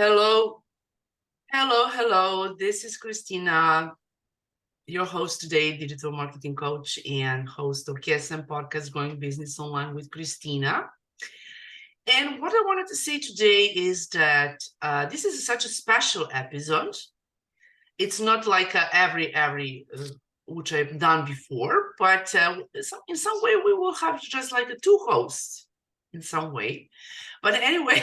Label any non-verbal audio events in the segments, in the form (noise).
Hello. Hello, hello. This is Kristina, your host today, digital marketing coach and host of KSM podcast, Growing Business Online with Kristina. And what I wanted to say today is that uh, this is such a special episode. It's not like uh, every every uh, which I've done before, but uh, in some way we will have just like a two hosts in some way. But anyway,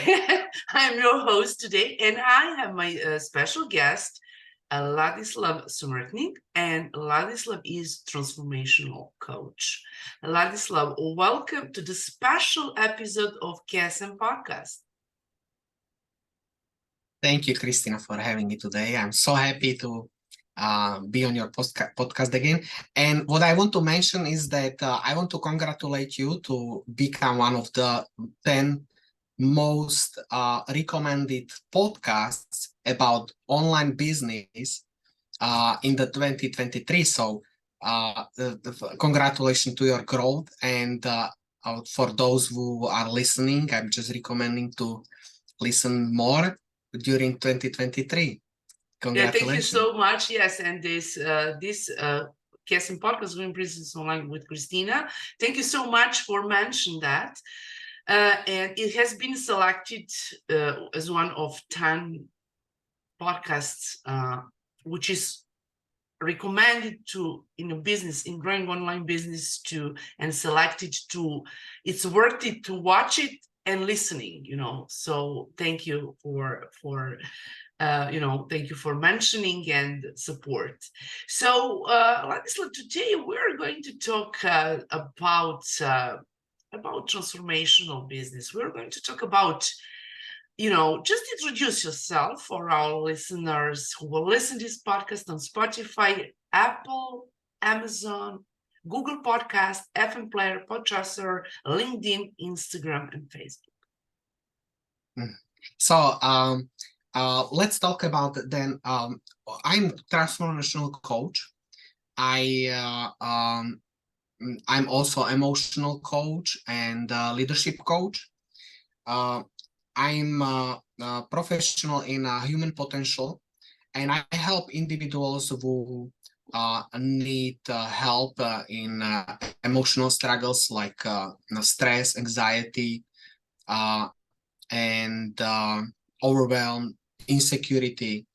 (laughs) I'm your host today, and I have my uh, special guest, uh, Ladislav Smrtnik, and Ladislav is transformational coach. Ladislav, welcome to the special episode of KSM Podcast. Thank you, Kristina, for having me today. I'm so happy to uh, be on your postca- podcast again. And what I want to mention is that uh, I want to congratulate you to become one of the 10 most uh, recommended podcasts about online business uh, in the 2023. So uh, the, the, congratulations to your growth. And for those who are listening, I'm just recommending to listen more during 2023. Yeah, thank you so much. Yes, and this uh, this uh, KSM podcast doing business online with Kristina. Thank you so much for mentioning that. Uh, and it has been selected uh, as one of 10 podcasts, uh, which is recommended to in a business in growing online business to and selected to it's worth it to watch it and listening you know so thank you for for uh, you know, thank you for mentioning and support. So, uh, Ladislav, today we're going to talk uh, about uh, about transformational business. We're going to talk about, you know, just introduce yourself for our listeners who will listen to this podcast on Spotify, Apple, Amazon, Google Podcast, FM Player, Podchaser, LinkedIn, Instagram, and Facebook. Mm. So, um, uh, let's talk about then. Um, I'm transformational coach. I uh, um, I'm also emotional coach and uh, leadership coach. Uh, I'm a professional in uh, human potential, and I help individuals who uh, need uh, help uh, in emotional struggles like stress, anxiety, and overwhelm, insecurity.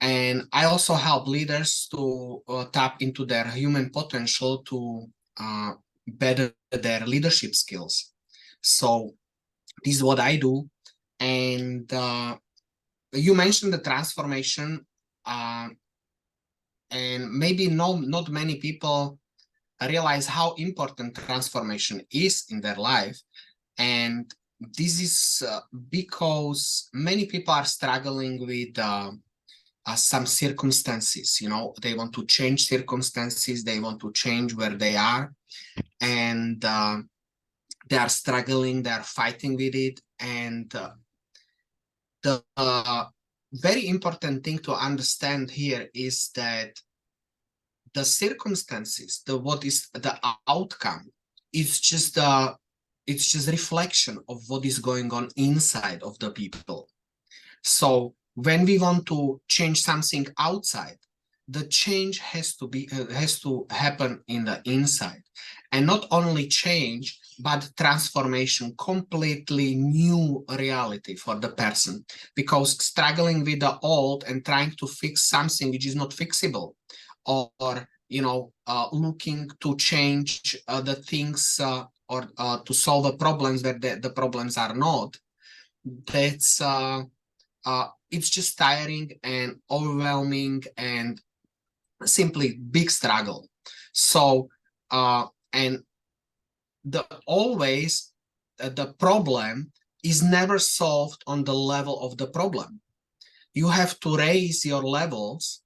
And I also help leaders to tap into their human potential to uh, better their leadership skills. So this is what I do. And uh, you mentioned the transformation, uh, and maybe no, not many people realize how important transformation is in their life. And this is uh, because many people are struggling with uh, uh, some circumstances you know? They want to change circumstances they want to change where they are and uh, they are struggling they are fighting with it and uh, the uh, very important thing to understand here is that the circumstances the what is the outcome is just a it's just reflection of what is going on inside of the people. So when we want to change something outside the change has to be uh, has to happen in the inside. And not only change but transformation completely new reality for the person. Because struggling with the old and trying to fix something which is not fixable or, you know uh, looking to change uh, the things uh, or uh, to solve the problems where the, the problems are not that's uh, uh, it's just tiring and overwhelming and simply big struggle. So uh and the always uh, the problem is never solved on the level of the problem. You have to raise your levels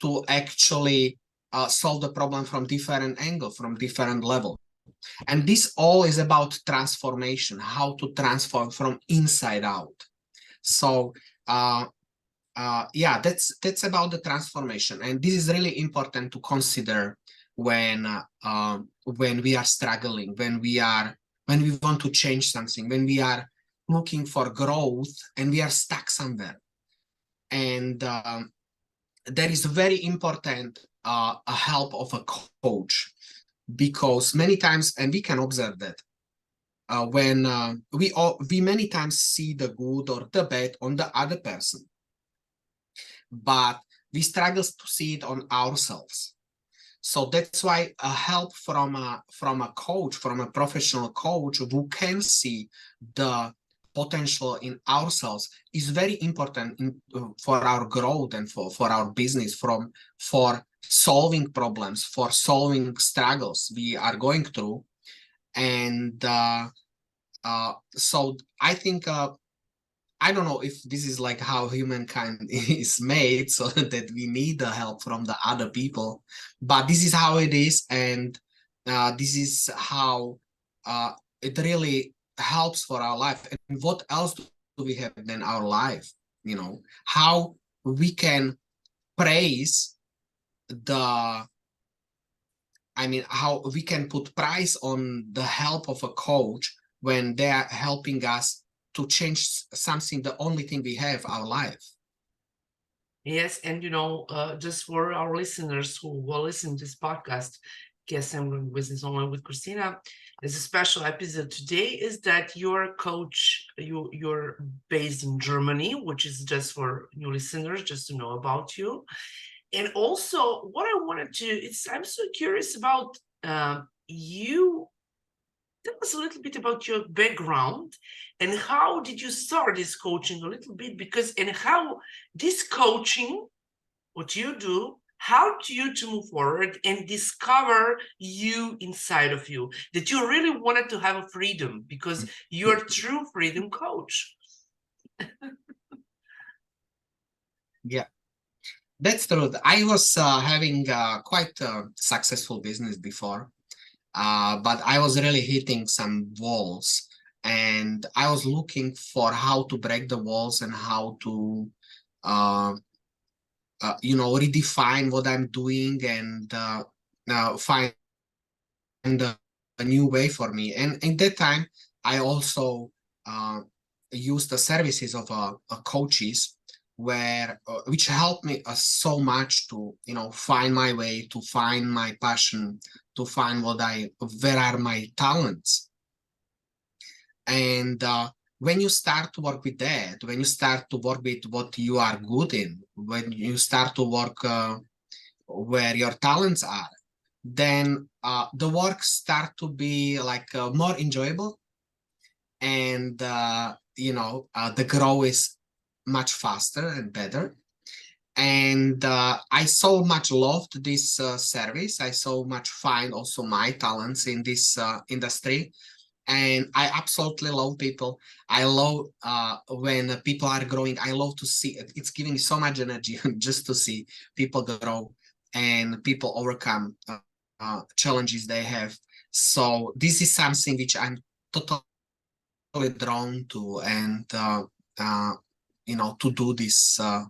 to actually uh, solve the problem from different angle from different level and this all is about transformation how to transform from inside out. So uh, uh, yeah, that's that's about the transformation, and this is really important to consider when uh, when we are struggling, when we are when we want to change something, when we are looking for growth and we are stuck somewhere. And um, there is very important uh, a help of a coach because many times and we can observe that uh, when uh, we all we many times see the good or the bad on the other person. But we struggle to see it on ourselves. So that's why a help from a from a coach from a professional coach who can see the potential in ourselves is very important in, uh, for our growth and for, for our business from for solving problems for solving struggles we are going through. And uh, uh, so i think uh, i don't know if this is like how humankind (laughs) is made so (laughs) that we need the help from the other people but this is how it is and uh, this is how uh, it really helps for our life. And what else do we have than our life you know? How we can praise the i mean how we can put price on the help of a coach when they are helping us to change something the only thing we have our life yes and you know uh, just for our listeners who will listen to this podcast KSM Business Online with Kristina. There's a special episode today is that your coach, you, you're based in Germany, which is just for new listeners, just to know about you. And also what I wanted to, it's, I'm so curious about uh, you. Tell us a little bit about your background and how did you start this coaching a little bit because and how this coaching, what you do, helped you to move forward and discover you inside of you that you really wanted to have a freedom because you're true freedom coach (laughs) yeah that's true i was uh, having uh, quite a successful business before uh, but i was really hitting some walls and i was looking for how to break the walls and how to uh, uh, you know redefine what i'm doing and uh, find a, a, new way for me. And in that time i also used the services of uh, coaches where uh, which helped me uh, so much to you know find my way to find my passion to find what i where are my talents. And uh, when you start to work with that, when you start to work with what you are good in, when you start to work uh, where your talents are, then uh, the work start to be like uh, more enjoyable, and uh, you know the grow is much faster and better. And uh, I so much loved this service. I so much find also my talents in this industry and I absolutely love people. I love uh, when people are growing. I love to see it. It's giving so much energy (laughs) just to see people grow and people overcome uh, uh, challenges they have. So this is something which I'm totally drawn to, and uh, uh, you know, to do this uh,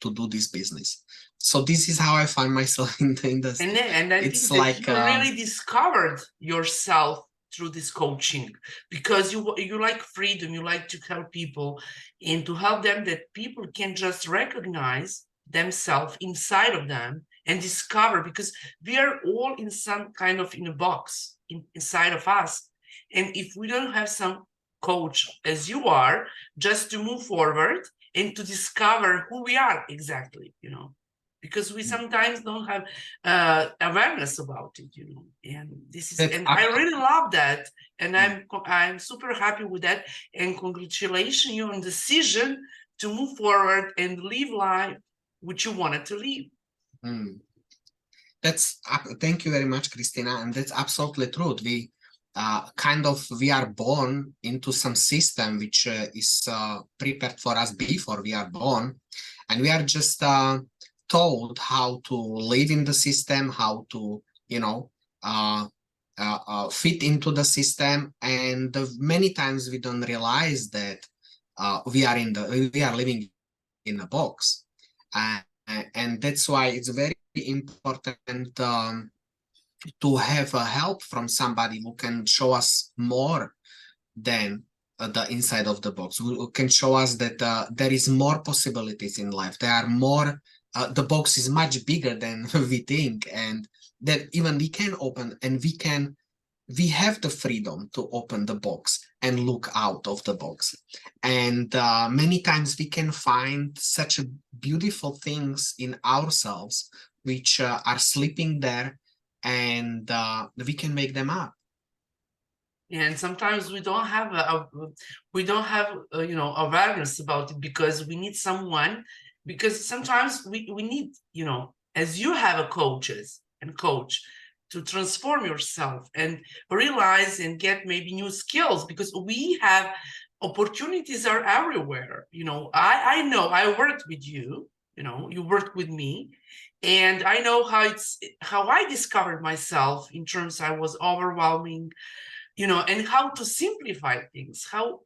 to do this business. So this is how I find myself (laughs) in the industry. And, then, and I it's like you really discovered yourself through this coaching because you you like freedom you like to help people and to help them that people can just recognize themselves inside of them and discover because we are all in some kind of in a box in, inside of us and if we don't have some coach as you are just to move forward and to discover who we are exactly you know because we mm. sometimes don't have uh, awareness about it, you know. And this is, and I really love that, and mm. I'm I'm super happy with that. And congratulations you on decision to move forward and live life which you wanted to live. Mm. That's thank you very much, Kristina, and that's absolutely true. We uh, kind of we are born into some system which uh, is uh, prepared for us before we are born, and we are just uh, told how to live in the system, how to, you know, uh, fit into the system. And many times we don't realize that we are in the we are living in a box, and that's why it's very important um, to have a help from somebody who can show us more than uh, the inside of the box who can show us that uh, there is more possibilities in life. There are more uh, the box is much bigger than (laughs) we think and that even we can open and we can we have the freedom to open the box and look out of the box. And uh, many times we can find such beautiful things in ourselves which uh, are sleeping there and uh, we can make them up. Yeah, and sometimes we don't have a, a we don't have a, uh, you know awareness about it because we need someone because sometimes we, we need you know as you have a coaches and coach to transform yourself and realize and get maybe new skills because we have opportunities are everywhere. You know i i know i worked with you you know you worked with me. And i know how it's how i discovered myself in terms i was overwhelming you know and how to simplify things how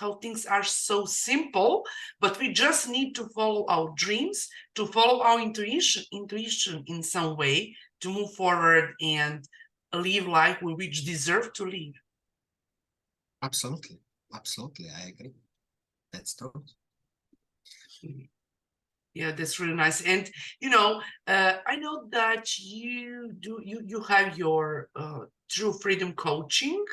how things are so simple but we just need to follow our dreams to follow our intuition intuition in some way to move forward and live life we which deserve to live. Absolutely. Absolutely. I agree. That's true hmm. Yeah that's really nice. And you know uh, i know that you do you you have your uh, true freedom coaching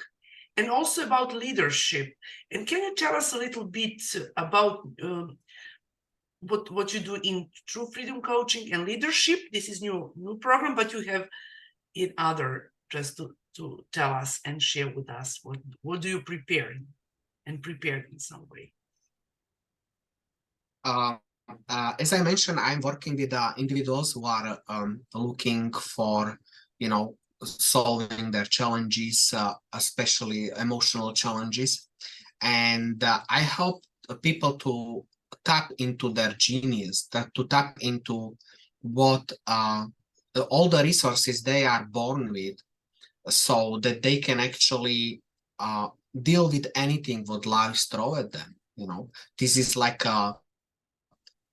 and also about leadership. And can you tell us a little bit about um, what what you do in true freedom coaching and leadership? This is new new program but you have in other just to to tell us and share with us what what do you prepare and prepare in some way? Uh, uh, as I mentioned, I'm working with uh, individuals who are um, looking for, you know, solving their challenges, uh, especially emotional challenges. And uh, I help people to tap into their genius, that to tap into what uh, all the resources they are born with so that they can actually uh, deal with anything what life throw at them. You know, this is like a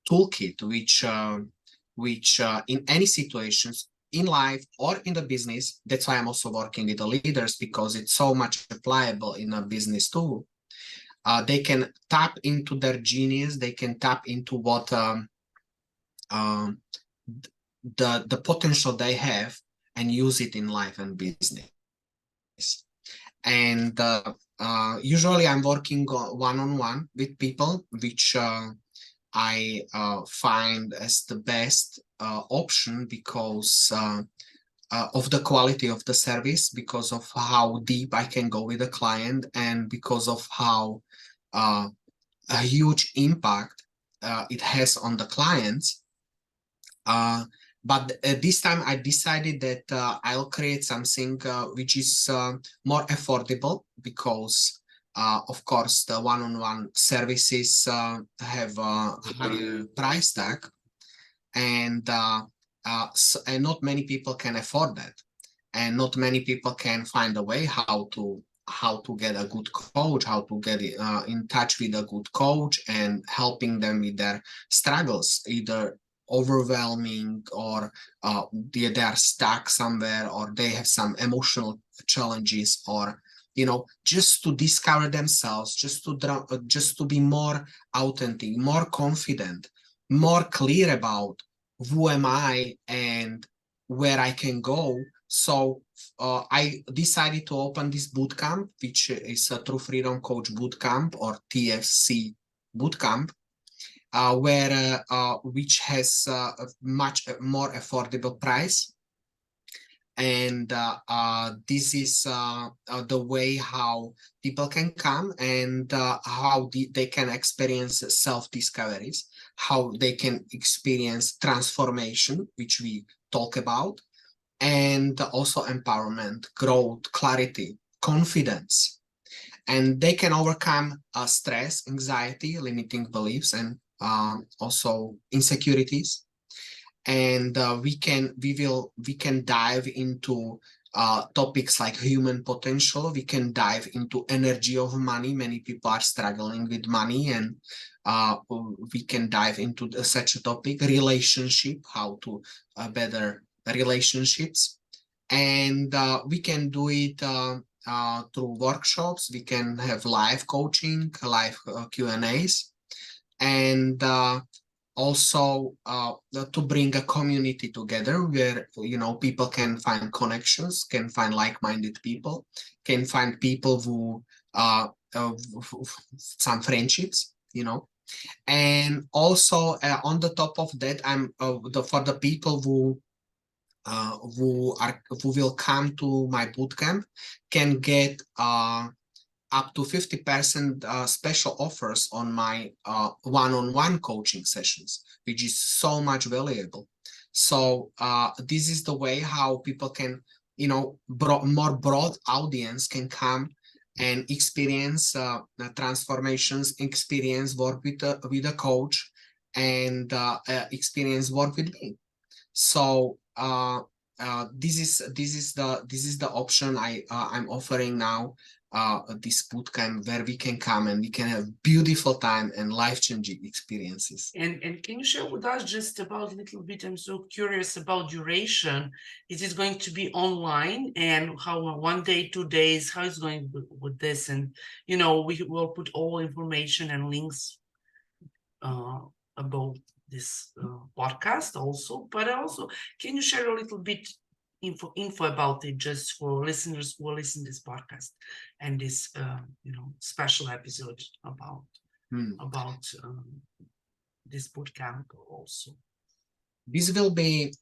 toolkit which uh, which uh, in any situations in life or in the business that's why i'm also working with the leaders because it's so much applicable in a business too uh, they can tap into their genius they can tap into what um, um, the the potential they have and use it in life and business. And uh, uh, usually i'm working one-on-one with people which uh, I uh, find as the best uh, option because uh, uh, of the quality of the service, because of how deep I can go with the client, and because of how uh, a huge impact uh, it has on the clients. but this time I decided that I'll create something which is more affordable because uh, of course, the one-on-one services uh, have a higher price tag, and uh, uh, so, and not many people can afford that, and not many people can find a way how to how to get a good coach, how to get uh, in touch with a good coach, and helping them with their struggles, either overwhelming or uh, they, they are stuck somewhere or they have some emotional challenges or you know just to discover themselves just to uh, just to be more authentic more confident more clear about who am i and where i can go. So uh, i decided to open this boot camp which is a true freedom coach boot camp or tfc boot camp uh, where uh, uh, which has uh, a much more affordable price and uh, uh, this is uh, uh the way how people can come and uh, how the, they can experience self-discoveries how they can experience transformation which we talk about and also empowerment growth clarity confidence. And they can overcome uh, stress anxiety limiting beliefs and also insecurities and uh, we can we will we can dive into uh, topics like human potential. We can dive into energy of money. Many people are struggling with money and uh, we can dive into such a topic relationship how to uh, better relationships. And uh, we can do it uh, uh, through workshops. We can have live coaching, live uh, Q and A's, and also uh, to bring a community together where you know people can find connections, can find like-minded people, can find people who uh, uh some friendships, you know, and also uh, on the top of that, I'm uh, the, for the people who uh, who are who will come to my bootcamp can get up to 50% uh, special offers on my uh, one-on-one coaching sessions, which is so much valuable. So uh, this is the way how people can, you know, bro more broad audience can come and experience uh, transformations, experience work with a, with a coach, and uh, uh, experience work with me. So this is this is the this is the option I I'm offering now uh, this bootcamp where we can come and we can have beautiful time and life-changing experiences. And and can you share with us just about a little bit? I'm so curious about duration. Is it going to be online and how one day, two days? How is going with, with this? And you know, we will put all information and links uh, about this uh, podcast also. But also, can you share a little bit info info about it just for listeners who listen to this podcast and this uh, you know special episode about hmm. about um, this bootcamp also. This will be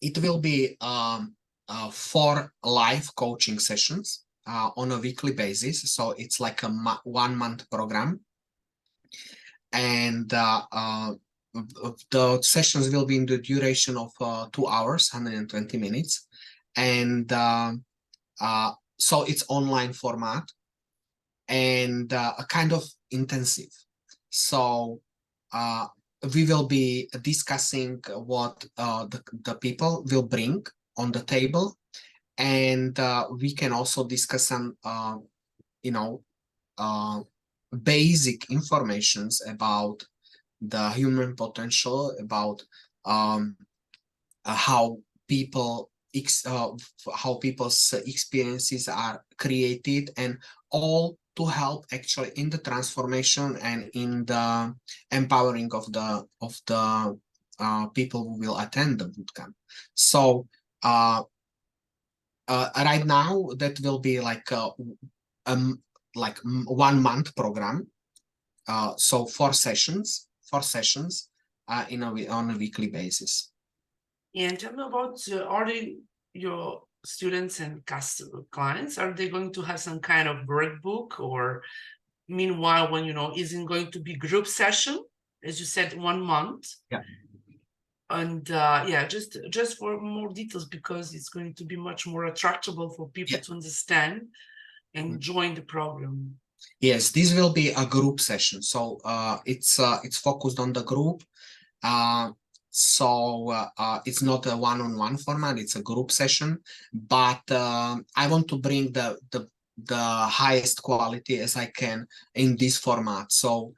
it will be um, uh, four live coaching sessions uh, on a weekly basis. So it's like a one month program. And uh, uh the sessions will be in the duration of uh, two hours, 120 minutes. And uh, uh, so it's online format and uh, a kind of intensive. So uh, we will be discussing what uh, the, the people will bring on the table. And we can also discuss some, you know, basic informations about the human potential about um, uh, how people uh, how people's experiences are created and all to help actually in the transformation and in the empowering of the of the uh, people who will attend the bootcamp so uh, uh, right now that will be like a, um like one month program uh, so four sessions four sessions uh, in a on a weekly basis. And tell me about uh, are they your students and customer clients? Are they going to have some kind of workbook or meanwhile when you know isn't going to be group session as you said one month? Yeah. And uh, yeah, just just for more details because it's going to be much more attractable for people yeah. to understand and mm -hmm. join the program. Yes, this will be a group session. So uh, it's uh, it's focused on the group. Uh, so uh, uh, it's not a one-on-one format; it's a group session. But uh, I want to bring the the the highest quality as I can in this format. So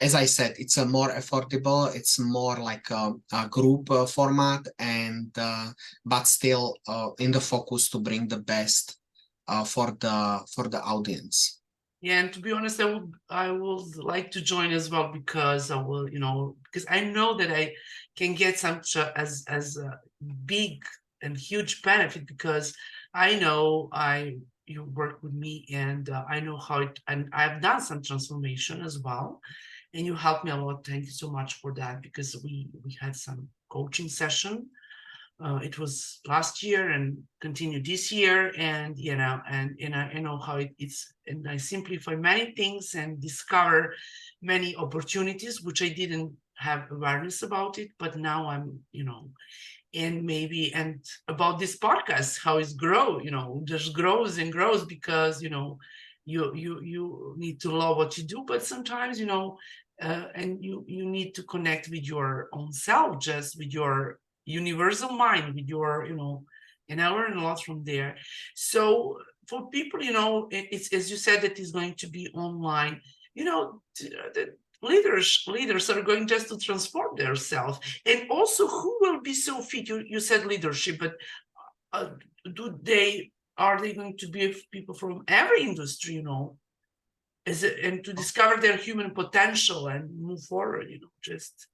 as I said, it's a more affordable. It's more like a, a group format, and but still in the focus to bring the best for the for the audience. Yeah, and to be honest, I would I would like to join as well because I will, you know, because I know that I can get a, as as a big and huge benefit because I know I you work with me and uh, I know how it and I've done some transformation as well, and you helped me a lot. Thank you so much for that because we we had some coaching session uh, it was last year and continue this year and you know and and I, I know how it, it's and I simplify many things and discover many opportunities which I didn't have awareness about it but now I'm you know and maybe and about this podcast how it's grow you know just grows and grows because you know you you you need to love what you do but sometimes you know uh, and you you need to connect with your own self just with your universal mind with your, you know, and I learned a lot from there. So for people, you know, it's as you said that is going to be online. You know, the leaders leaders are going just to transform themselves, and also who will be so fit. You you said leadership, but uh, do they are they going to be people from every industry you know is it and to discover their human potential and move forward you know just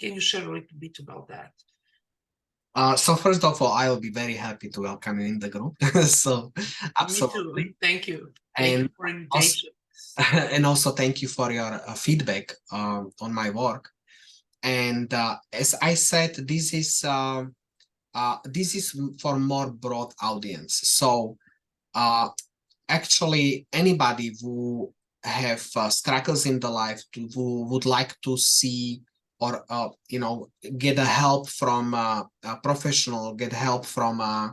can you share a little bit about that uh, so first of all, I will be very happy to welcome you in the group. (laughs) so absolutely. Thank you. Thank and you for. Also, (laughs) and also thank you for your uh, feedback um, on my work. And uh, as I said, this is uh, uh, this is for more broad audience. So uh, actually, anybody who have uh, struggles in the life to, who would like to see or uh, you know get a help from uh, a professional get help from uh,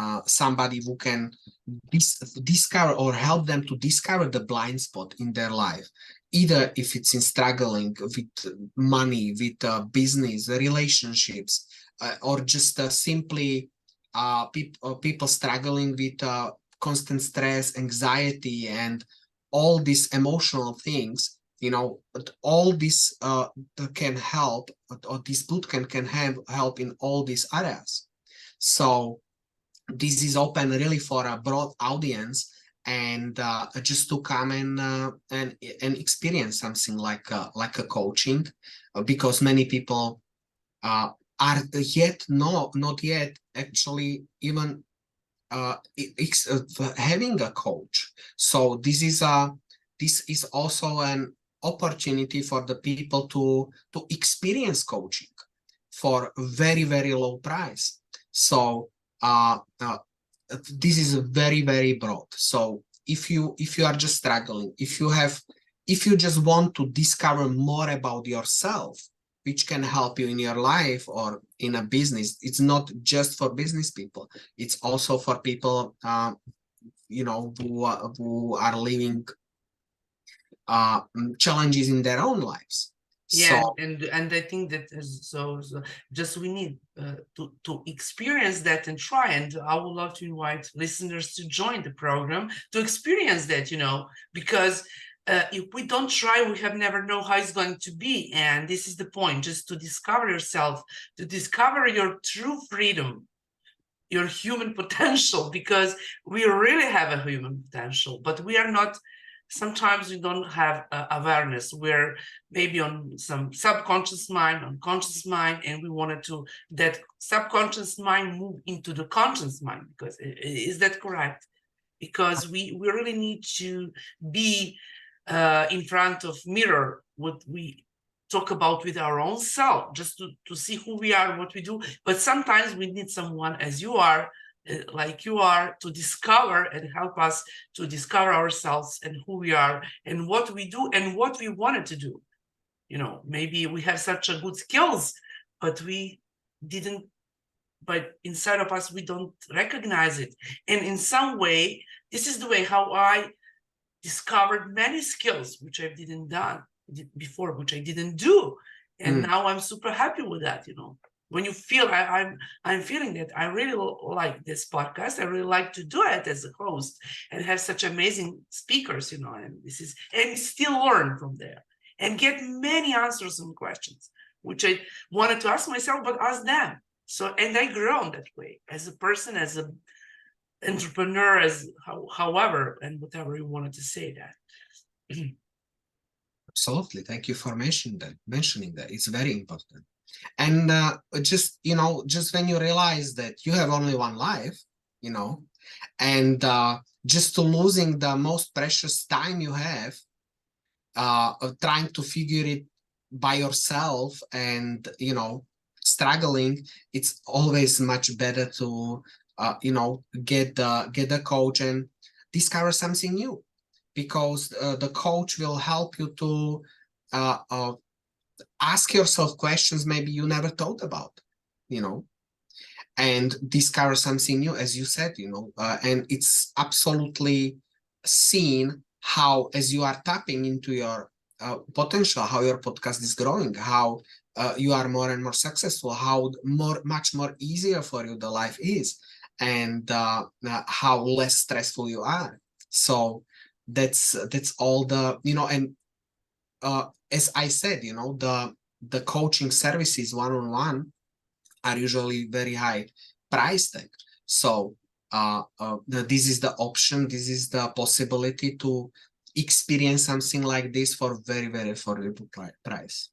uh, somebody who can dis discover or help them to discover the blind spot in their life. Either if it's in struggling with money with business relationships or just simply peop people struggling with constant stress anxiety and all these emotional things you know all this uh, can help or this bootcamp can can have help in all these areas. So this is open really for a broad audience and uh, just to come and uh, and and experience something like uh, like a coaching uh, because many people uh, are yet no not yet actually even uh, having a coach. So this is a this is also an opportunity for the people to to experience coaching for very very low price. So uh, uh, this is very very broad. So if you if you are just struggling if you have if you just want to discover more about yourself which can help you in your life or in a business it's not just for business people. It's also for people uh, you know who, who are living uh, mm, challenges in their own lives. Yeah, so, and and I think that so, so just we need uh, to to experience that and try. And I would love to invite listeners to join the program to experience that. You know, because uh, if we don't try, we have never know how it's going to be. And this is the point: just to discover yourself, to discover your true freedom, your human (laughs) potential. Because we really have a human potential, but we are not sometimes we don't have uh, awareness. We're maybe on some subconscious mind unconscious mind and we wanted to that subconscious mind move into the conscious mind because is that correct? Because we we really need to be uh, in front of mirror what we talk about with our own self just to, to see who we are what we do. But sometimes we need someone as you are like you are to discover and help us to discover ourselves and who we are and what we do and what we wanted to do. You know maybe we have such a good skills but we didn't but inside of us we don't recognize it. And in some way this is the way how i discovered many skills which i didn't done before which i didn't do. And mm. now i'm super happy with that you know when you feel I, am I'm, I'm feeling that I really like this podcast. I really like to do it as a host and have such amazing speakers, you know, and this is and still learn from there and get many answers and questions, which I wanted to ask myself, but ask them. So and I grown that way as a person, as a entrepreneur, as how, however and whatever you wanted to say that. Absolutely. Thank you for mentioning that. Mentioning that. It's very important and uh, just you know just when you realize that you have only one life you know and uh, just to losing the most precious time you have uh, trying to figure it by yourself and you know struggling it's always much better to uh, you know get the get the coach and discover something new. Because uh, the coach will help you to uh, uh, ask yourself questions maybe you never thought about you know and discover something new as you said you know uh, and it's absolutely seen how as you are tapping into your uh, potential how your podcast is growing how uh, you are more and more successful how more much more easier for you the life is and uh, uh, how less stressful you are. So that's that's all the you know and uh, as I said, you know, the the coaching services one on one are usually very high price tag. So uh, uh, this is the option. This is the possibility to experience something like this for very very affordable price.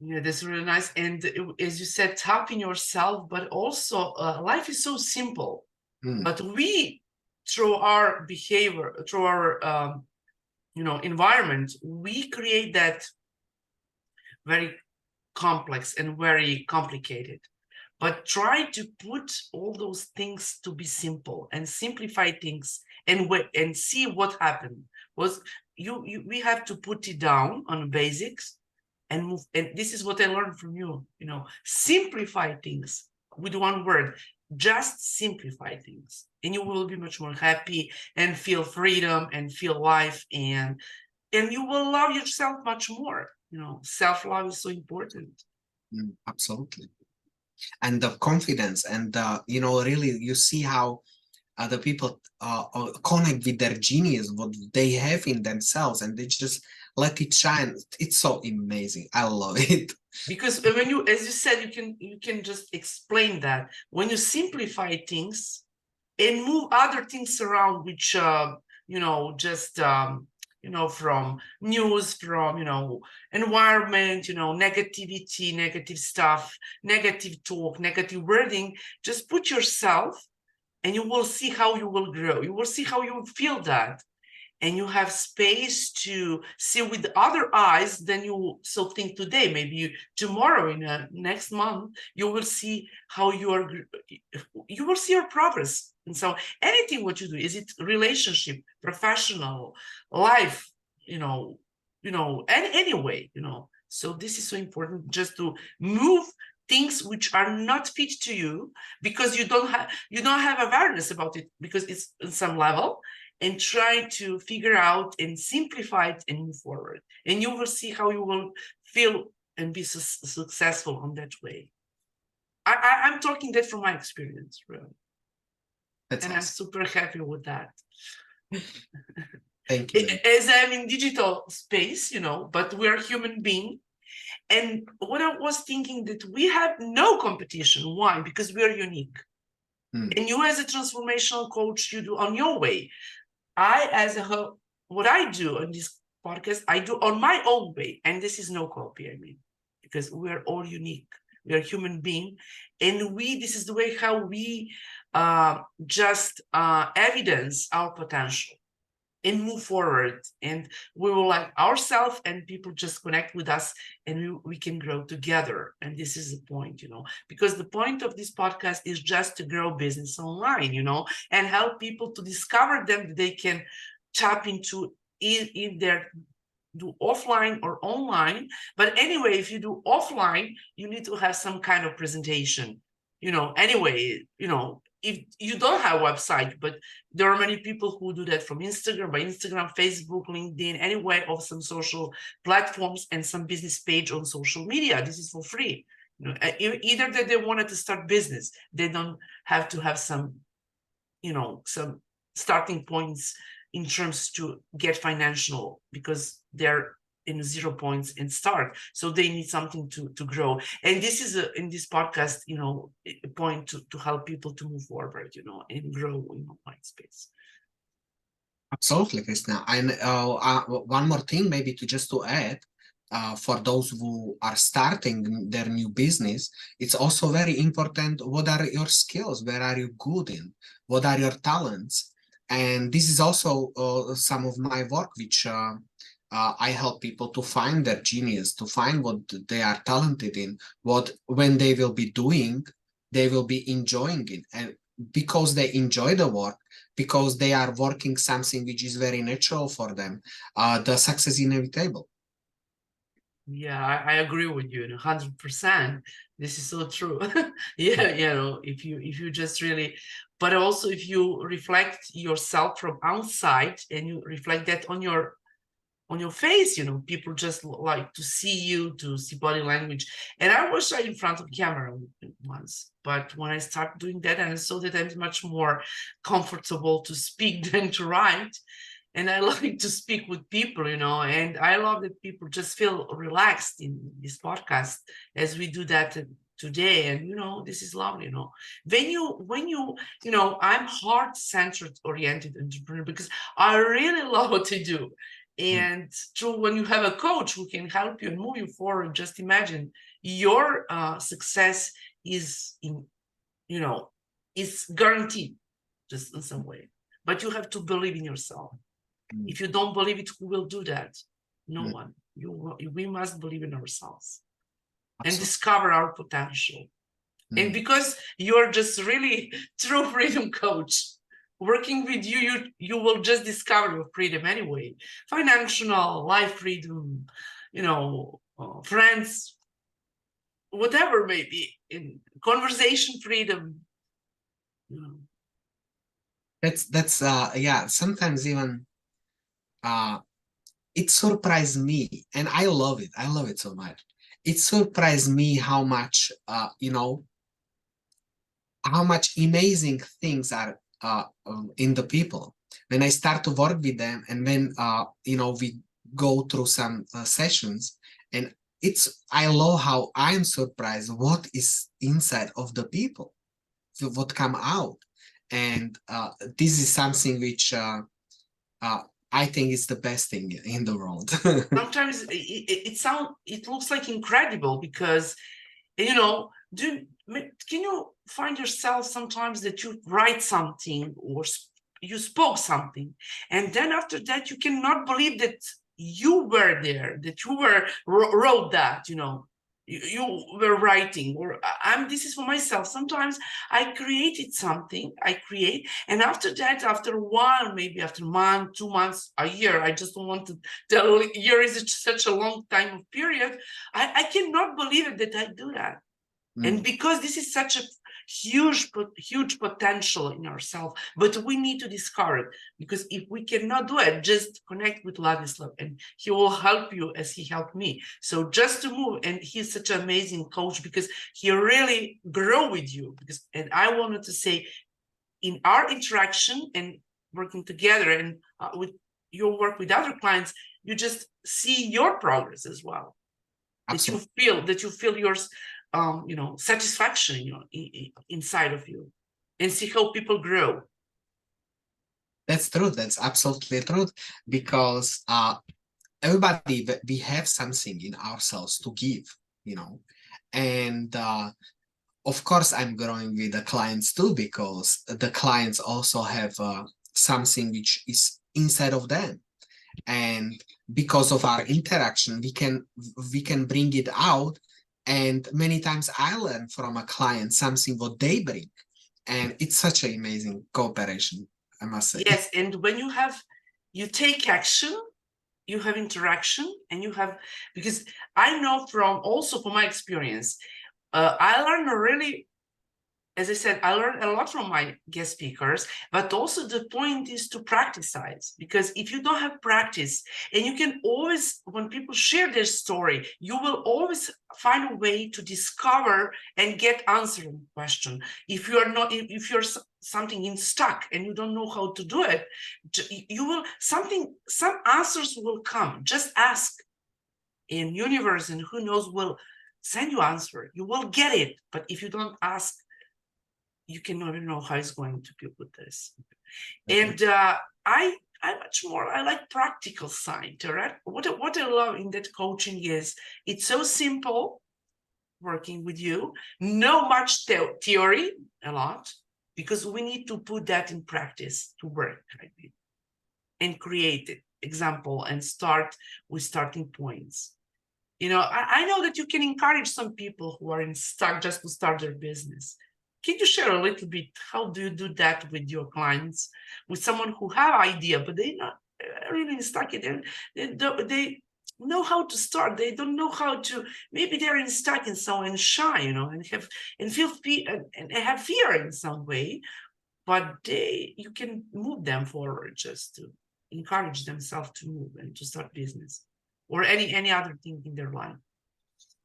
Yeah, that's really nice. And as you said, tap in yourself, but also uh, life is so simple. Mm. But we, through our behavior, through our um, you know environment, we create that very complex and very complicated. But try to put all those things to be simple and simplify things and and see what happened. Was you, you we have to put it down on basics and move and this is what i learned from you you know. Simplify things with one word just simplify things. And you will be much more happy and feel freedom and feel life and and you will love yourself much more. You know self-love is so important. Mm, absolutely. And the confidence and the you know really you see how other people uh, uh, connect with their genius what they have in themselves and they just let it shine it's so amazing i love it because when you as you said you can you can just explain that when you simplify things and move other things around which uh you know just um you know, from news, from, you know, environment, you know, negativity, negative stuff, negative talk, negative wording, just put yourself and you will see how you will grow. You will see how you feel that. And you have space to see with other eyes than you so think today. Maybe you, tomorrow, in a, next month, you will see how you are. You will see your progress and so anything what you do, is it relationship, professional, life, you know, you know, and anyway, you know. So this is so important just to move things which are not fit to you because you don't have you don't have awareness about it because it's in some level and try to figure out and simplify it and move forward and you will see how you will feel and be su successful on that way I, I i'm talking that from my experience really that's and awesome. I'm super happy with that. Thank (laughs) you. As I'm in digital space, you know, but we're human being. And what I was thinking that we have no competition. Why? Because we are unique. Hmm. And you as a transformational coach, you do on your way. I as a whole, what I do on this podcast, I do on my own way. And this is no copy, I mean, because we're all unique. We are human being. And we, this is the way how we uh, just uh, evidence our potential and move forward. And we will like ourselves and people just connect with us and we, can grow together. And this is the point you know because the point of this podcast is just to grow business online you know and help people to discover them that they can tap into in, in their do offline or online. But anyway if you do offline you need to have some kind of presentation you know anyway you know if you don't have a website, but there are many people who do that from Instagram, by Instagram, Facebook, LinkedIn, any way of some social platforms and some business page on social media. This is for free. You know, either that they wanted to start business, they don't have to have some, you know, some starting points in terms to get financial because they're in zero points and start so they need something to to grow. And this is a, in this podcast you know a point to, to help people to move forward you know and grow in mind space. Absolutely Kristina. and uh, uh, one more thing maybe to just to add uh, for those who are starting their new business, it's also very important what are your skills, where are you good in, what are your talents, and this is also uh, some of my work which uh, uh, I help people to find their genius, to find what they are talented in, what when they will be doing, they will be enjoying it. And because they enjoy the work, because they are working something which is very natural for them, uh, the success is inevitable. Yeah, I, I agree with you 100%. This is so true. (laughs) yeah, you know, if you if you just really but also if you reflect yourself from outside and you reflect that on your on your face you know people just like to see you to see body language. And i was in front of camera once but when i started doing that and i saw that i'm much more comfortable to speak (laughs) than to write and i (laughs) like to speak with people you know and i love that people just feel relaxed in this podcast as we do that today. And you know this is lovely you know. When you when you you know i'm heart centered oriented entrepreneur because i really (laughs) love what i do and so when you have a coach who can help you and move you forward just imagine your uh, success is in you know is guaranteed just in some way but you have to believe in yourself Mm. if you don't believe it who will do that no Mm. one you we must believe in ourselves and discover our potential and Mm. because you're just really (laughs) true freedom coach working with you you you will just discover your freedom anyway financial life freedom you know uh, friends whatever maybe in conversation freedom you know That's that's uh yeah, sometimes even uh it surprised me and I love it. I love it so much. It surprised me how much uh you know how much amazing things are uh um, in the people when I start to work with them and when uh you know we go through some uh, sessions and it's I love how I'm surprised what is inside of the people what come out and uh, this is something which uh, uh, I think is the best thing in the world. (laughs) sometimes it, it, it looks like incredible because you know do can you find yourself sometimes that you write something or you spoke something and then after that you cannot believe that you were there that you were wrote that you know you, you were writing or I- i'm this is for myself. Sometimes i created something i create and after that after a while maybe after a month two months a year i just don't want to tell year is (laughs) such a long time of period i, I cannot believe it that i do that. And Mm, because this is such a huge huge potential in ourselves but we need to discover it because if we cannot do it just connect with Ladislav and he will help you as he helped me. So just to move and he's such an amazing coach because he really grow with you because and i wanted to say in our interaction and working together and uh, with your work with other clients you just see your progress as well. That you feel that you feel yours um you know satisfaction you know inside of you and see how people grow That's true. That's absolutely true because uh, everybody we have something in ourselves to give, you know, and uh, of course I'm growing with the clients too because the clients also have uh, something which is inside of them and because of our interaction we can we can bring it out and many times i learn from a client something what they bring. And it's such an amazing cooperation i must say. Yes and when you have you take action you have interaction and you have because i know from also from my experience uh, i learned really as I said, I learned a lot from my guest speakers, but also the point is to practice size because if you don't have practice, and you can always, when people share their story, you will always find a way to discover and get answering question. If you are not, if, you're something in stuck and you don't know how to do it, you will something, some answers will come. Just ask in universe, and who knows will send you answer. You will get it, but if you don't ask you can never know how it's going to be with this. And uh, I I much more I like practical side, all right? What what I love in that coaching is it's so simple working with you, no much the- theory, a lot, because we need to put that in practice to work I mean, and create it, example and start with starting points. You know, I, I know that you can encourage some people who are in stuck just to start their business. Can you share a little bit how do you do that with your clients, with someone who have idea but they not uh, really stuck in there, they they know how to start, they don't know how to. Maybe they're in stuck in some and shy, you know, and have and feel fear and, and have fear in some way, but they you can move them forward just to encourage themselves to move and to start business or any any other thing in their life.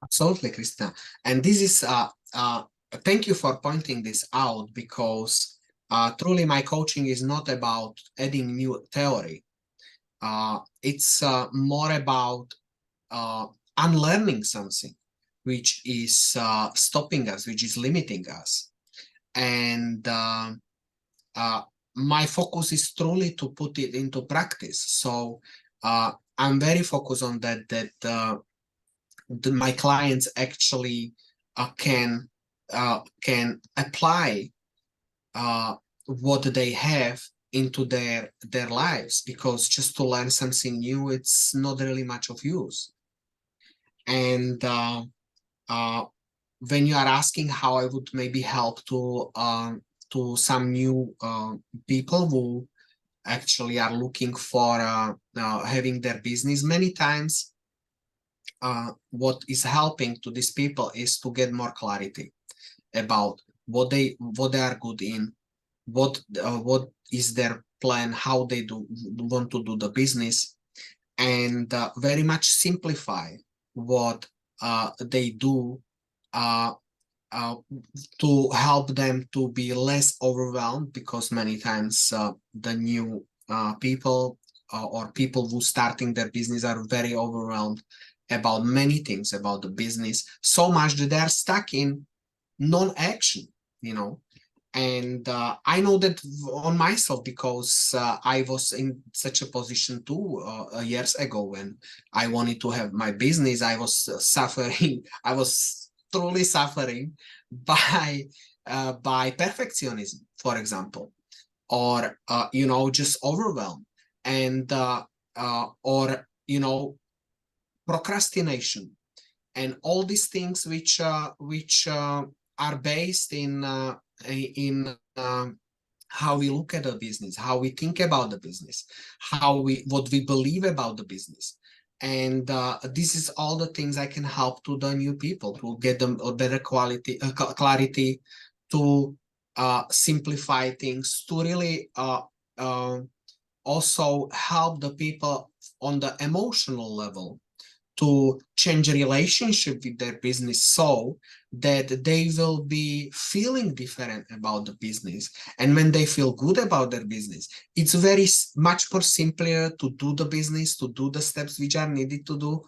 absolutely krista and this is uh uh thank you for pointing this out because uh truly my coaching is not about adding new theory uh it's uh, more about uh unlearning something which is uh, stopping us, which is limiting us. And uh, uh, my focus is truly to put it into practice. So I'm very focused on that, that the, my clients actually can uh, can apply uh, what they have into their their lives because just to learn something new it's not really much of use. And uh, uh, when you are asking how I would maybe help to uh, to some new uh, people who actually are looking for uh, uh, having their business many times what is helping to these people is to get more clarity about what they what they are good in what uh, what is their plan how they do want to do the business and uh, very much simplify what uh, they do uh, uh, to help them to be less overwhelmed because many times uh, the new uh, people uh, or people who starting their business are very overwhelmed about many things about the business so much that they're stuck in non-action you know? And uh, i know that on myself because uh, i was in such a position too uh, years ago when i wanted to have my business. I was uh, suffering. (laughs) I was truly suffering (laughs) by uh, by perfectionism for example or uh, you know just overwhelm and or you know procrastination and all these things which which are based in in um, how we look at the business, how we think about the business, how we what we believe about the business. And uh, this is all the things I can help to the new people to get them a better quality, uh, clarity, to uh, simplify things, to really uh, uh, also help the people on the emotional level to change relationship with their business so that they will be feeling different about the business. And when they feel good about their business it's very much more simpler to do the business to do the steps which are needed to do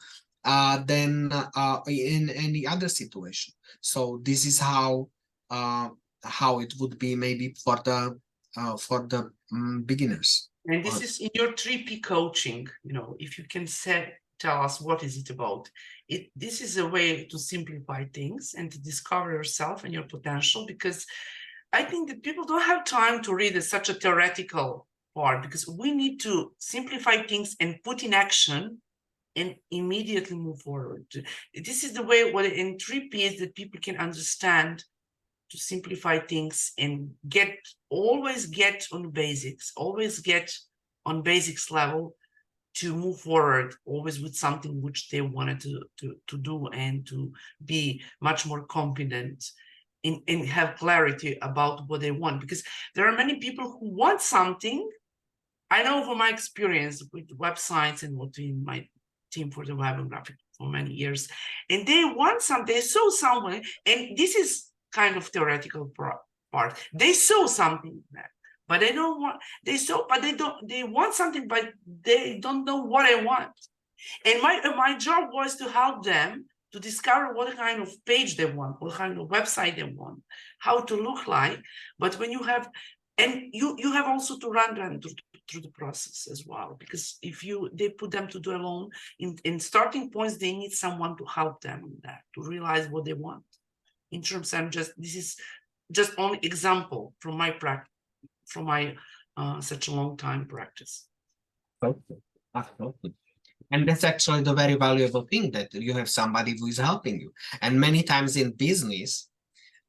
uh, than uh, in any other situation. So this is how uh, how it would be maybe for the uh, for the um, beginners. And this is in your 3p coaching you know if you can set tell us what is it about. It, this is a way to simplify things and to discover yourself and your potential because I think that people don't have time to read such a theoretical part because we need to simplify things and put in action and immediately move forward. This is the way what in 3P is that people can understand to simplify things and get always get on basics, always get on basics level to move forward always with something which they wanted to, to, to do and to be much more confident in, and have clarity about what they want. Because there are many people who want something. I know from my experience with websites and what in my team for the web and graphic for many years, and they want something, they saw someone, and this is kind of theoretical part. They saw something that but they don't want they so but they don't they want something but they don't know what I want. And my my job was to help them to discover what kind of page they want what kind of website they want how to look like. But when you have and you you have also to run them through, through the process as well because if you they put them to do alone in in starting points they need someone to help them in that to realize what they want. In terms i'm just this is just only example from my practice from my uh, such a long time practice. Absolutely. And that's actually the very valuable thing that you have somebody who is helping you. And many times in business,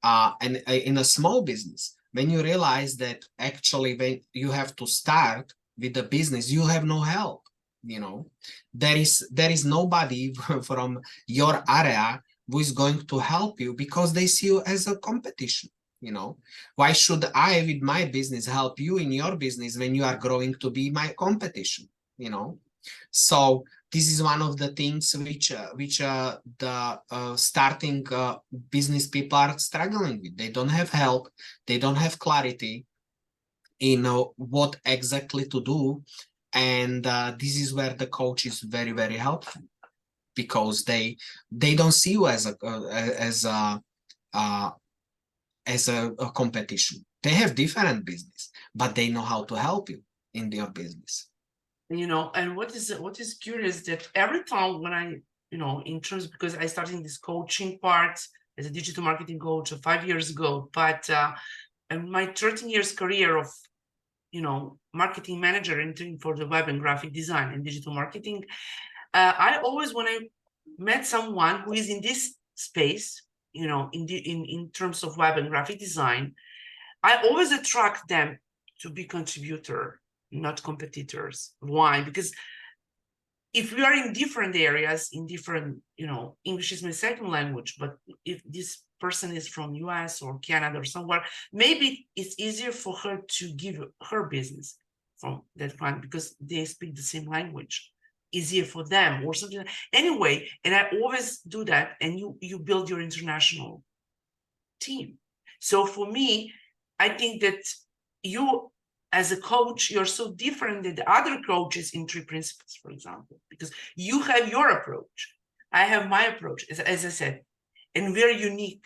uh, and uh, in a small business, when you realize that actually when you have to start with the business, you have no help. You know, there is there is nobody (laughs) from your area who is going to help you because they see you as a competition you know? Why should i with my business help you in your business when you are growing to be my competition you know? So this is one of the things which uh, which uh, the uh, starting uh, business people are struggling with. They don't have help. They don't have clarity in uh, what exactly to do. And uh, this is where the coach is very very helpful because they they don't see you as a as a uh, as a, a competition. They have different business, but they know how to help you in their business. You know, and what is what is curious that every time when I you know in terms because I started in this coaching part as a digital marketing coach five years ago, but uh, and my 13 years career of you know marketing manager and for the web and graphic design and digital marketing uh, i always when i met someone who is in this space you know in the in in terms of web and graphic design i always attract them to be contributor not competitors. Why? Because if we are in different areas in different you know english is my second language but if this person is from us or canada or somewhere maybe it's easier for her to give her business from that client because they speak the same language easier for them or something anyway and i always do that and you you build your international team so for me i think that you as a coach, you're so different than the other coaches in three principles, for example, because you have your approach. I have my approach, as, as I said, and we're unique.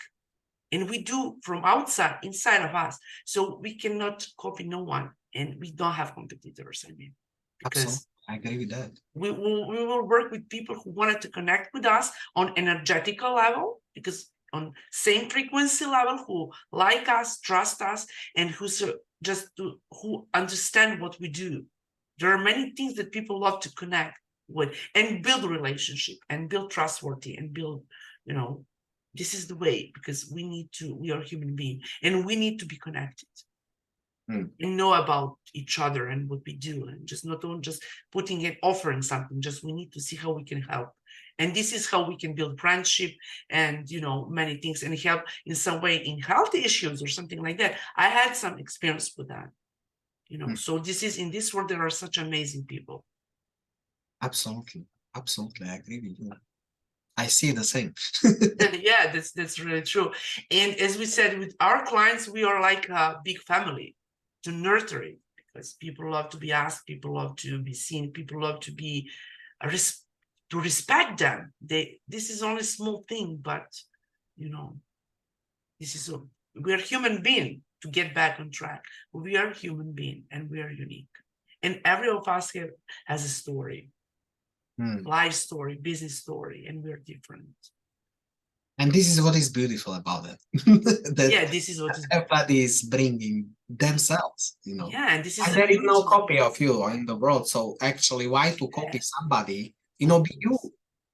And we do from outside, inside of us. So we cannot copy no one. And we don't have competitors, I mean. Because Absolutely. I agree with that. We will, we will work with people who wanted to connect with us on energetical level, because on same frequency level, who like us, trust us, and who just who understand what we do. There are many things that people love to connect with and build relationship and build trustworthy and build, you know, this is the way because we need to, we are human being and we need to be connected mm. and know about each other and what we do and just not on just putting it offering something, just we need to see how we can help and this is how we can build friendship and you know many things and help in some way in health issues or something like that i had some experience with that you know mm. so this is in this world there are such amazing people absolutely absolutely i agree with you I see the same. (laughs) (laughs) yeah, that's that's really true. And as we said, with our clients, we are like a big family to nurture it because people love to be asked, people love to be seen, people love to be res- to respect them. They this is only small thing, but you know, this is a we're human being to get back on track. We are human being and we are unique. And every of us here has a story, hmm. life story, business story, and we're different. And this is what is beautiful about it. (laughs) that yeah, this is what is everybody is bringing themselves, you know. Yeah, and this is and there is no copy of you in the world. So actually, why to copy yeah. somebody you know be you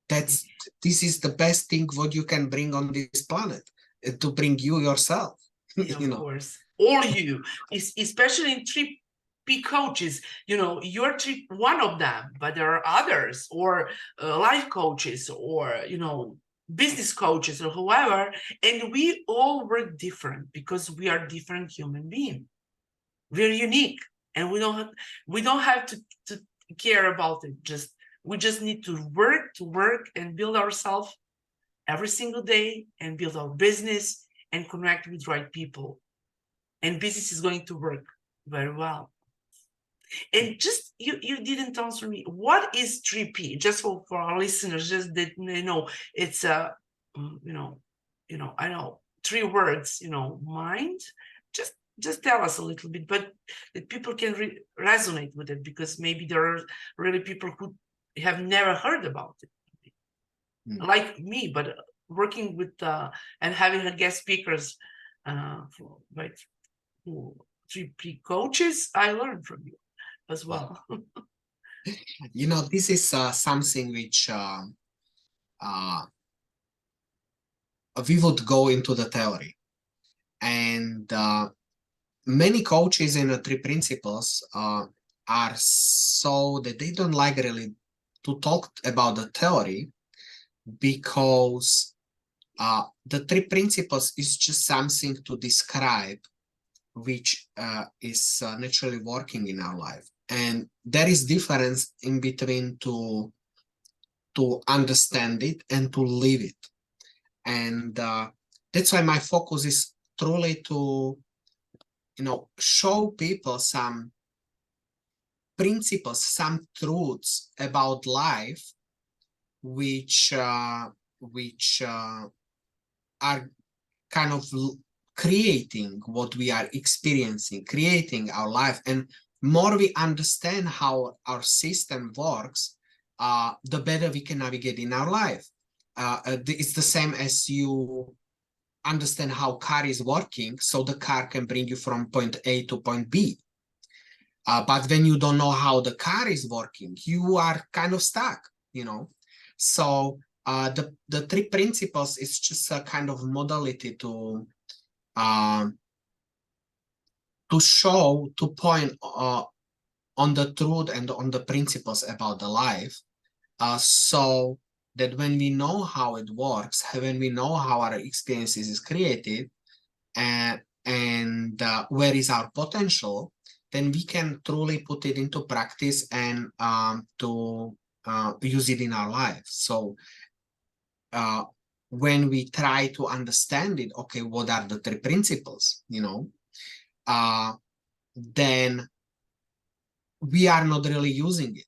that's this is the best thing what you can bring on this planet uh, to bring you yourself (laughs) yeah, you know of course all you especially in trip P coaches, you know, you're one of them, but there are others, or uh, life coaches, or you know, business coaches, or whoever, and we all work different because we are different human beings. We're unique, and we don't have, we don't have to, to care about it. Just we just need to work to work and build ourselves every single day and build our business and connect with right people. And business is going to work very well. And just you you didn't answer me. What is 3P? Just for, for our listeners, just that they know it's a mm, you know, you know, I know three words, you know, mind. Just just tell us a little bit, but that people can re- resonate with it because maybe there are really people who have never heard about it mm. like me but working with uh, and having a guest speakers uh, for, like three pre coaches i learned from you as well (laughs) you know this is uh, something which uh, uh, we would go into the theory. And uh, many coaches in the three principles uh, are so that they don't like really to talk about the theory because uh, the three principles is just something to describe which uh, is uh, naturally working in our life and there is difference in between to to understand it and to live it and uh, that's why my focus is truly to you know show people some principles, some truths about life, which uh, which uh, are kind of creating what we are experiencing, creating our life. And more we understand how our system works, uh, the better we can navigate in our life. Uh, uh, it's the same as you understand how car is working, so the car can bring you from point A to point B. Uh, but when you don't know how the car is working, you are kind of stuck, you know. So uh, the the three principles is just a kind of modality to um, to show to point uh, on the truth and on the principles about the life uh, so that when we know how it works when we know how our experiences is created and and uh, where is our potential then we can truly put it into practice and um, to uh, use it in our life. So uh, when we try to understand it okay what are the three principles you know uh then we are not really using it.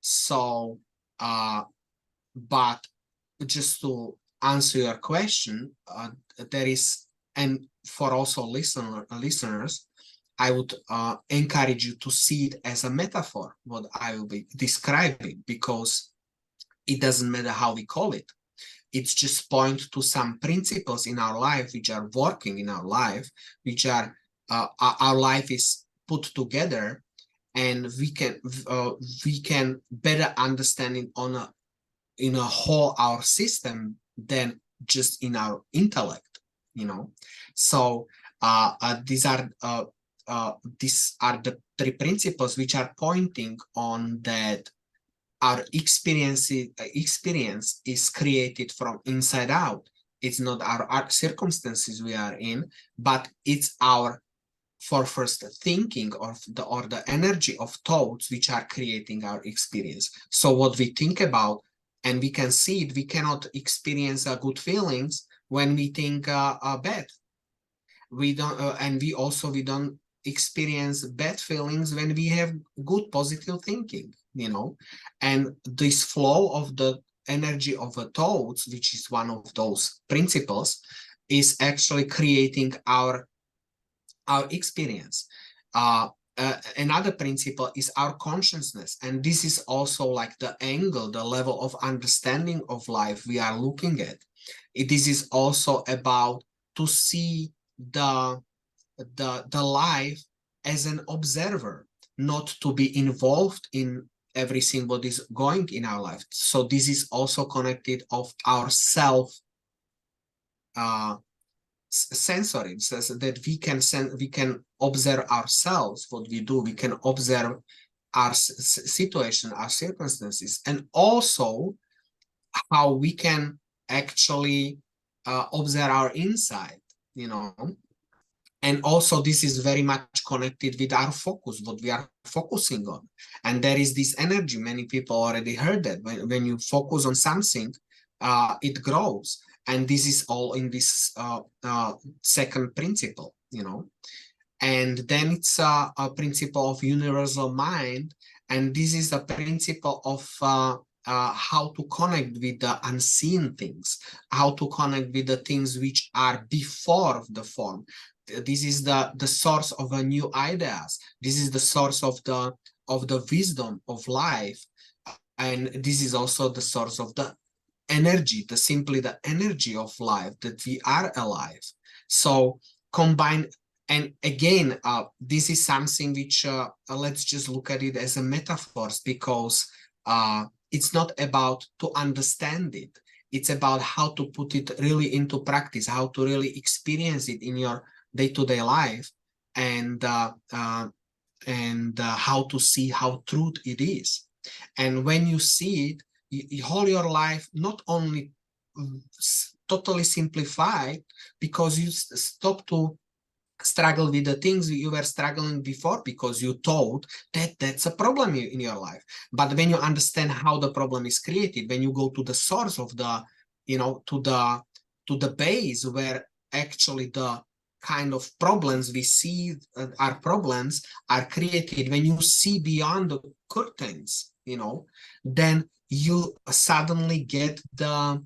So uh but just to answer your question uh, there is and for also listener listeners i would uh, encourage you to see it as a metaphor what i will be describing because it doesn't matter how we call it. It's just point to some principles in our life which are working in our life which are uh, our life is put together and we can uh, we can better understand it on a in a whole our system than just in our intellect you know? So uh, uh these are uh, uh these are the three principles which are pointing on that our experience experience is created from inside out. It's not our, our circumstances we are in but it's our for first thinking or the or the energy of thoughts which are creating our experience. So what we think about and we can see it we cannot experience uh, good feelings when we think uh, uh, bad. We don't uh, and we also we don't experience bad feelings when we have good positive thinking you know? And this flow of the energy of the thoughts which is one of those principles is actually creating our our experience. Uh, uh, another principle is our consciousness and this is also like the angle the level of understanding of life we are looking at. It, this is also about to see the the the life as an observer not to be involved in everything what is going in our life. So this is also connected of our self uh sensory says that we can we can observe ourselves what we do we can observe our situation our circumstances and also how we can actually uh, observe our inside you know? And also this is very much connected with our focus what we are focusing on. And there is this energy many people already heard that when, when you focus on something uh, it grows and this is all in this uh, uh, second principle you know? And then it's a, a principle of universal mind. And this is a principle of uh, uh, how to connect with the unseen things how to connect with the things which are before the form. This is the the source of a new ideas. This is the source of the of the wisdom of life. And this is also the source of the energy the simply the energy of life that we are alive. So combine and again uh, this is something which uh, uh, let's just look at it as a metaphors because uh, it's not about to understand it. It's about how to put it really into practice how to really experience it in your day-to-day life and uh, uh, and how to see how truth it is. And when you see it you, whole your life not only mm, totally simplified because you stop to struggle with the things you were struggling before because you thought that that's a problem in your life. But when you understand how the problem is created when you go to the source of the you know to the to the base where actually the kind of problems we see uh, are problems are created when you see beyond the curtains you know then you suddenly get the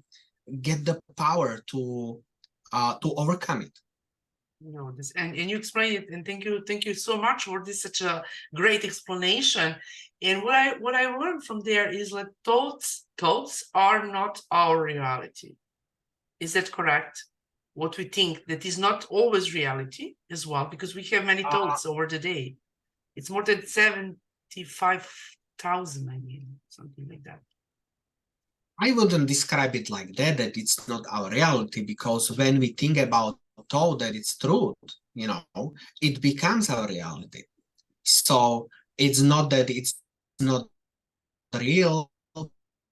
get the power to uh, to overcome it. You know this, and and you explain it, and thank you, thank you so much for this such a great explanation. And what I what I learned from there is that thoughts thoughts are not our reality. Is that correct? What we think that is not always reality as well, because we have many Uh, thoughts over the day. It's more than seventy-five thousand, I mean, something like that. I wouldn't describe it like that, that it's not our reality, because when we think about thought that it's truth, you know, it becomes our reality. So it's not that it's not real,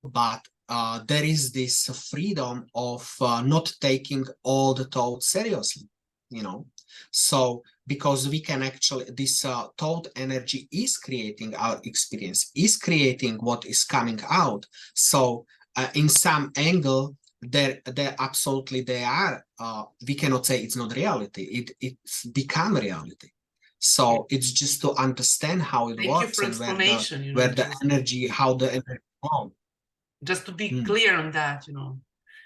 but uh, there is this freedom of uh, not taking all the thought seriously, you know. So because we can actually, this uh, thought energy is creating our experience, is creating what is coming out. So uh, in some angle there there absolutely they are uh, we cannot say it's not reality it it's become reality so it's just to understand how it Thank works and where the, you know, where the energy how the energy oh, just to be Hmm. clear on that, you know,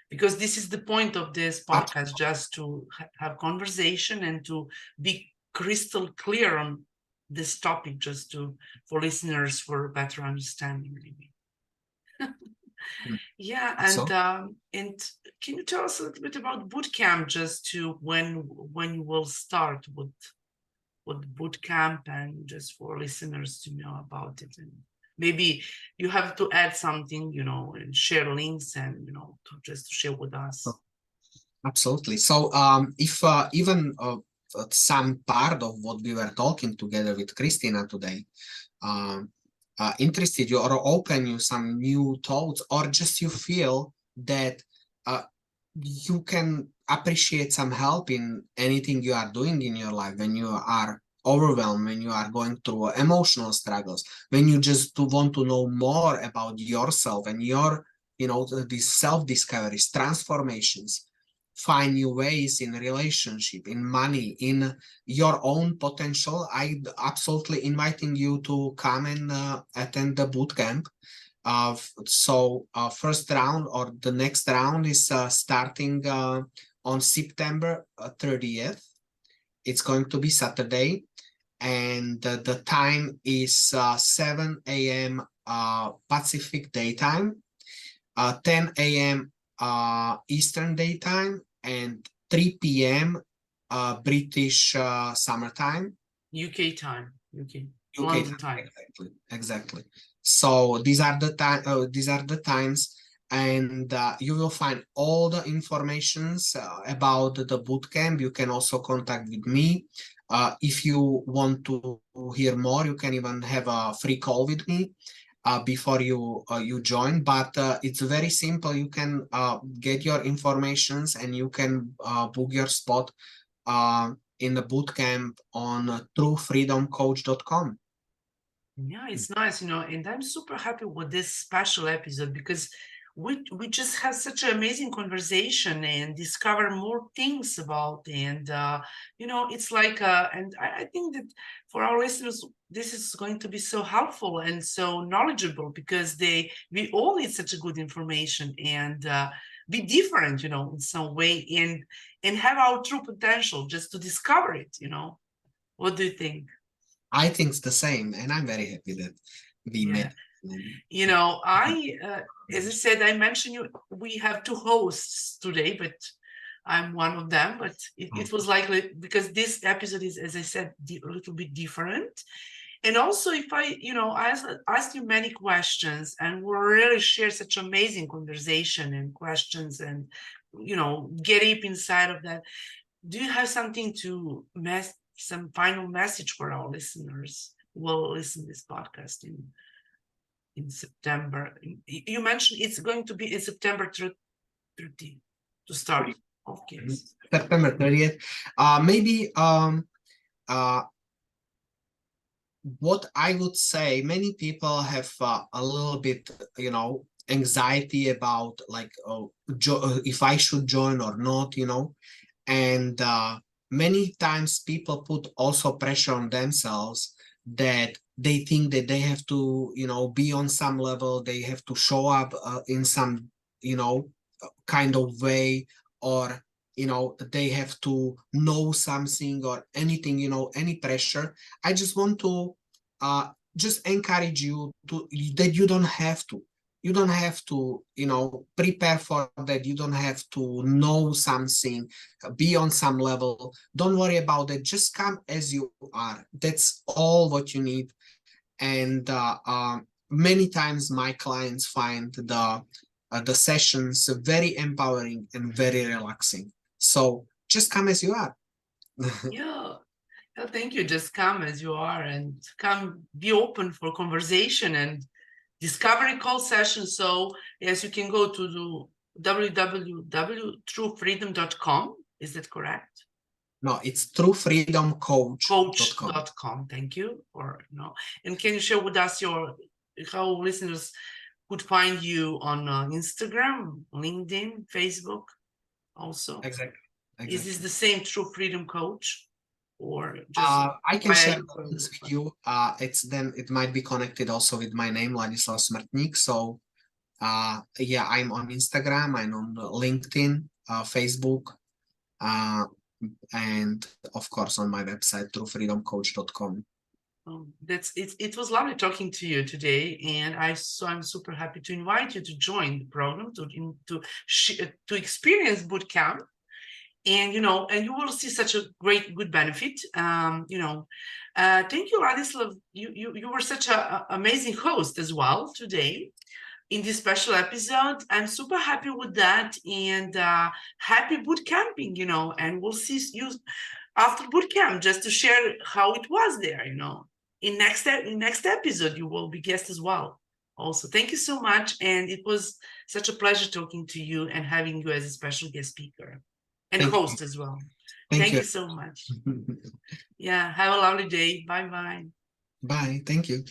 because this is the point of this podcast, just to ha- have conversation and to be crystal clear on this topic, just to for listeners for better understanding, maybe. (laughs) Hmm. Yeah, So? and um, and can you tell us a little bit about boot camp, just to when when you will start with with boot camp and just for listeners to know about it and maybe you have to add something you know and share links and you know to just to share with us Oh. Absolutely. So um, if uh, even uh, uh, some part of what we were talking together with Kristina today, um, uh, interested you or open you some new thoughts, or just you feel that uh, you can appreciate some help in anything you are doing in your life when you are overwhelmed, when you are going through emotional struggles, when you just want to know more about yourself and your, you know, these self-discoveries, transformations find new ways in relationship in money in your own potential. I absolutely inviting you to come and uh, attend the boot camp. Uh, so uh, first round or the next round is uh, starting uh, on september uh, 30th it's going to be saturday. And uh, the time is uh, 7 a.m uh, pacific daytime. Uh, 10 a.m uh, Eastern Daytime and 3 p.m. Uh, British uh, summertime. uk time uk UK London time. Exactly, exactly. So these are the time. Uh, these are the times, and uh, you will find all the informations uh, about the boot camp. You can also contact with me. Uh, if you want to hear more, you can even have a free call with me uh, before you uh, you join. But uh, it's very simple. You can uh, get your informations and you can uh, book your spot uh, in the boot camp on truefreedomcoach.com. Yeah, it's nice, you know, and I'm super happy with this special episode because we we just have such an amazing conversation and discover more things about and uh you know it's like uh and I, I think that for our listeners this is going to be so helpful and so knowledgeable because they we all need such a good information and uh be different, you know, in some way and and have our true potential just to discover it, you know. What do you think? I think it's the same, and I'm very happy that we Yeah. met. You know i uh, as i said i mentioned you we have two hosts today but i'm one of them but it, it was likely because this episode is as i said a little bit different. And also if i you know i asked, asked you many questions and we really share such amazing conversation and questions and you know get deep inside of that. Do you have something to mess some final message for our listeners who will listen this podcast in in September. You mentioned it's going to be in September thir- 30 to start. Okay. Mhm. September 30th. Uh, maybe um, uh, what I would say, many people have uh, a little bit, you know, anxiety about like oh, jo- uh, if I should join or not, you know, and uh, many times people put also pressure on themselves that they think that they have to you know be on some level they have to show up uh, in some you know kind of way or you know they have to know something or anything you know any pressure. I just want to uh just encourage you to that you don't have to you don't have to you know prepare for that. You don't have to know something be on some level. Don't worry about it. Just come as you are. That's all what you need. And uh, uh, many times my clients find the uh, the sessions very empowering and very relaxing. So just come as you are. (laughs) Yeah. Thank you. Just come as you are and come be open for conversation and discovery call session. So yes, you can go to the www.truefreedom.com. Is that correct? No, it's truefreedomcoach.com. Coach.com. Thank you. Or no. And can you share with us your how listeners could find you on uh, Instagram, LinkedIn, Facebook, also? Exactly. exactly. Is this the same True Freedom Coach? Or just Uh, I can share this with you. Uh, it's then it might be connected also with my name, Ladislav Smrtnik. So, uh, yeah, I'm on Instagram, I'm on LinkedIn, uh, Facebook, uh, and of course on my website, truefreedomcoach.com. Um, that's it. It was lovely talking to you today, and I so I'm super happy to invite you to join the program to in- to sh- to experience boot camp, and you know, and you will see such a great good benefit. Um, you know, uh, thank you, Ladislav. You you you were such a, a amazing host as well today in this special episode. I'm super happy with that, and uh, happy boot camping. You know, and we'll see you after boot camp just to share how it was there. You know in next in next episode you will be guest as well also thank you so much and it was such a pleasure talking to you and having you as a special guest speaker and Thank you. host as well Thank, thank, you. you. so much yeah have a lovely day bye bye Bye. Thank you.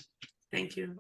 thank you